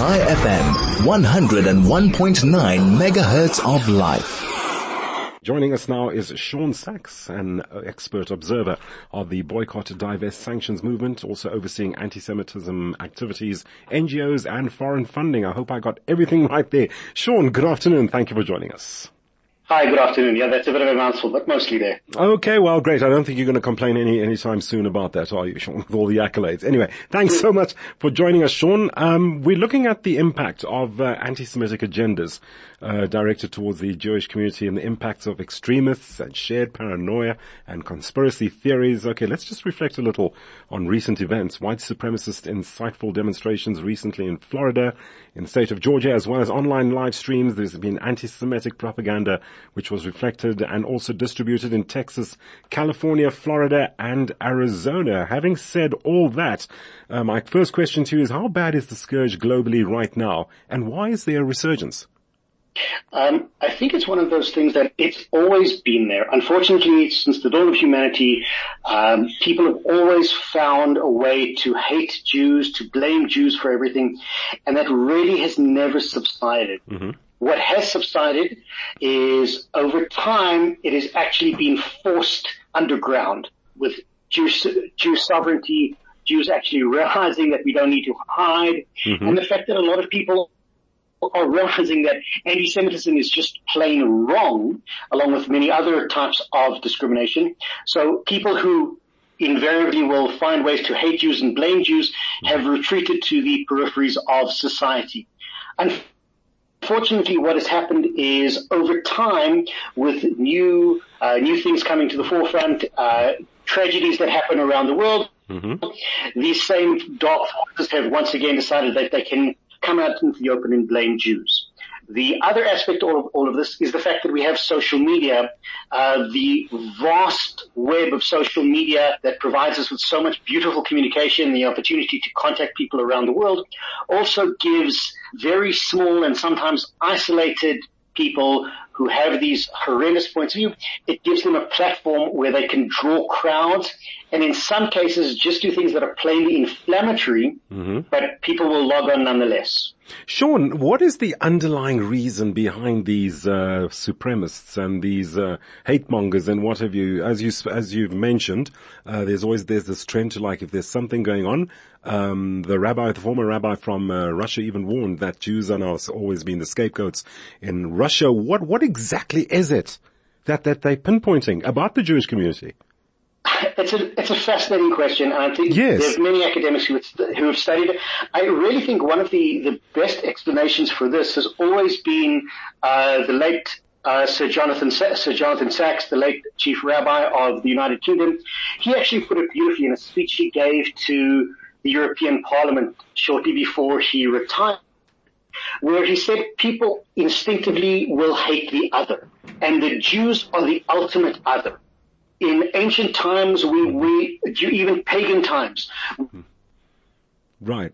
Chai FM, 101.9 megahertz of life. Joining us now is Shaun Sacks, an expert observer of the boycott, divest, sanctions movement, also overseeing anti-Semitism activities, NGOs and foreign funding. I hope I got everything right there. Shaun, good afternoon. Thank you for joining us. Hi, good afternoon. Yeah, that's a bit of a mouthful, but mostly there. Okay, well, great. I don't think you're going to complain any anytime soon about that, are you, Shaun, with all the accolades? Anyway, thanks so much for joining us, Shaun. Um, we're looking at the impact of uh, anti-Semitic agendas uh, directed towards the Jewish community and the impacts of extremists and shared paranoia and conspiracy theories. Okay, let's just reflect a little on recent events. White supremacist insightful demonstrations recently in Florida, in the state of Georgia, as well as online live streams. There's been anti-Semitic propaganda which was reflected and also distributed in Texas, California, Florida, and Arizona. Having said all that, uh, my first question to you is how bad is the scourge globally right now and why is there a resurgence? Um, I think it's one of those things that it's always been there. Unfortunately, since the dawn of humanity, um, people have always found a way to hate Jews, to blame Jews for everything, and that really has never subsided. Mm-hmm. What has subsided is over time, it has actually been forced underground with Jewish, Jewish sovereignty, Jews actually realizing that we don't need to hide, mm-hmm. and the fact that a lot of people are realizing that anti-Semitism is just plain wrong, along with many other types of discrimination. So people who invariably will find ways to hate Jews and blame Jews have retreated to the peripheries of society. Unfortunately, what has happened is over time, with new uh, new things coming to the forefront, uh, tragedies that happen around the world, mm-hmm. these same dark forces have once again decided that they can come out into the open and blame Jews. The other aspect of all of this is the fact that we have social media, uh, the vast web of social media that provides us with so much beautiful communication, the opportunity to contact people around the world, also gives very small and sometimes isolated people who have these horrendous points of view, it gives them a platform where they can draw crowds and in some cases just do things that are plainly inflammatory, mm-hmm. but people will log on nonetheless. Shaun, what is the underlying reason behind these uh, supremacists and these uh, hate mongers and what have you? As you as you've mentioned, uh, there's always there's this trend to like if there's something going on. Um, the rabbi, the former rabbi from uh, Russia, even warned that Jews are now always been the scapegoats in Russia. What what exactly is it that that they're pinpointing about the Jewish community? It's a it's a fascinating question, and I think yes. there's many academics who who have studied it. I really think one of the the best explanations for this has always been uh, the late uh, Sir Jonathan Sir Jonathan Sacks, the late chief rabbi of the United Kingdom. He actually put it beautifully in a speech he gave to the European Parliament shortly before he retired where he said people instinctively will hate the other and the Jews are the ultimate other in ancient times, we, we, even pagan times. Right.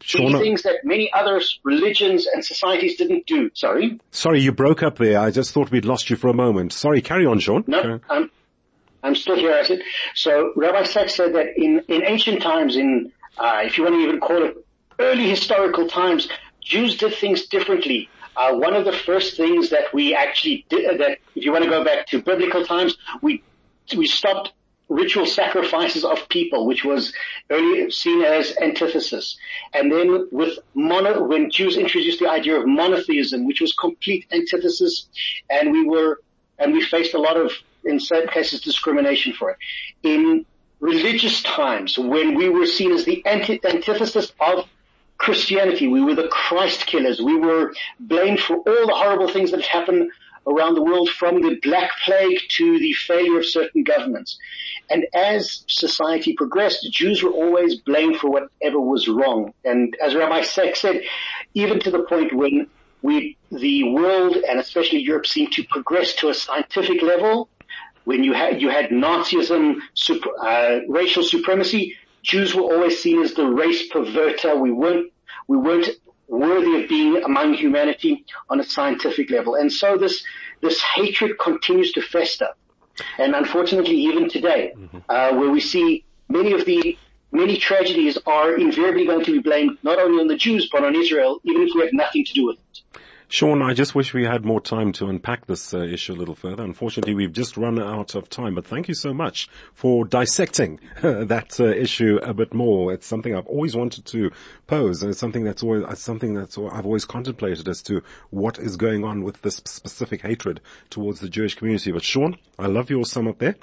Sure things that many other religions and societies didn't do. Sorry? Sorry, you broke up there. I just thought we'd lost you for a moment. Sorry, carry on, Sean. No, I'm, I'm still here, I said. So Rabbi Sacks said that in, in ancient times, in, uh, if you want to even call it early historical times, Jews did things differently. Uh, one of the first things that we actually did, that if you want to go back to biblical times, we we stopped ritual sacrifices of people, which was earlier seen as antithesis. And then with mono, when Jews introduced the idea of monotheism, which was complete antithesis, and we were, and we faced a lot of, in some cases, discrimination for it. In religious times, when we were seen as the anti- antithesis of Christianity, we were the Christ killers. We were blamed for all the horrible things that had happened around the world from the Black Plague to the failure of certain governments. And as society progressed, Jews were always blamed for whatever was wrong. And as Rabbi Sacks said, even to the point when we, the world and especially Europe seemed to progress to a scientific level, when you had, you had Nazism, super, uh, racial supremacy, Jews were always seen as the race perverter. We weren't, we weren't worthy of being among humanity on a scientific level. And so this, this hatred continues to fester. And unfortunately, even today, mm-hmm. uh, where we see many of the many tragedies are invariably going to be blamed not only on the Jews but on Israel, even if we have nothing to do with it. Shaun, I just wish we had more time to unpack this uh, issue a little further. Unfortunately, we've just run out of time, but thank you so much for dissecting that uh, issue a bit more. It's something I've always wanted to pose, and it's something that's always something that's I've always contemplated as to what is going on with this specific hatred towards the Jewish community. But Shaun, I love your sum up there.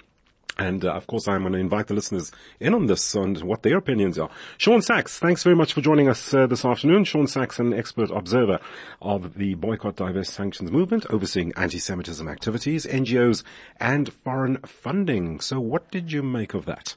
And uh, of course, I'm going to invite the listeners in on this and what their opinions are. Shaun Sacks, thanks very much for joining us uh, this afternoon. Shaun Sacks, an expert observer of the boycott, divest, sanctions movement, overseeing anti-Semitism activities, NGOs, and foreign funding. So, what did you make of that?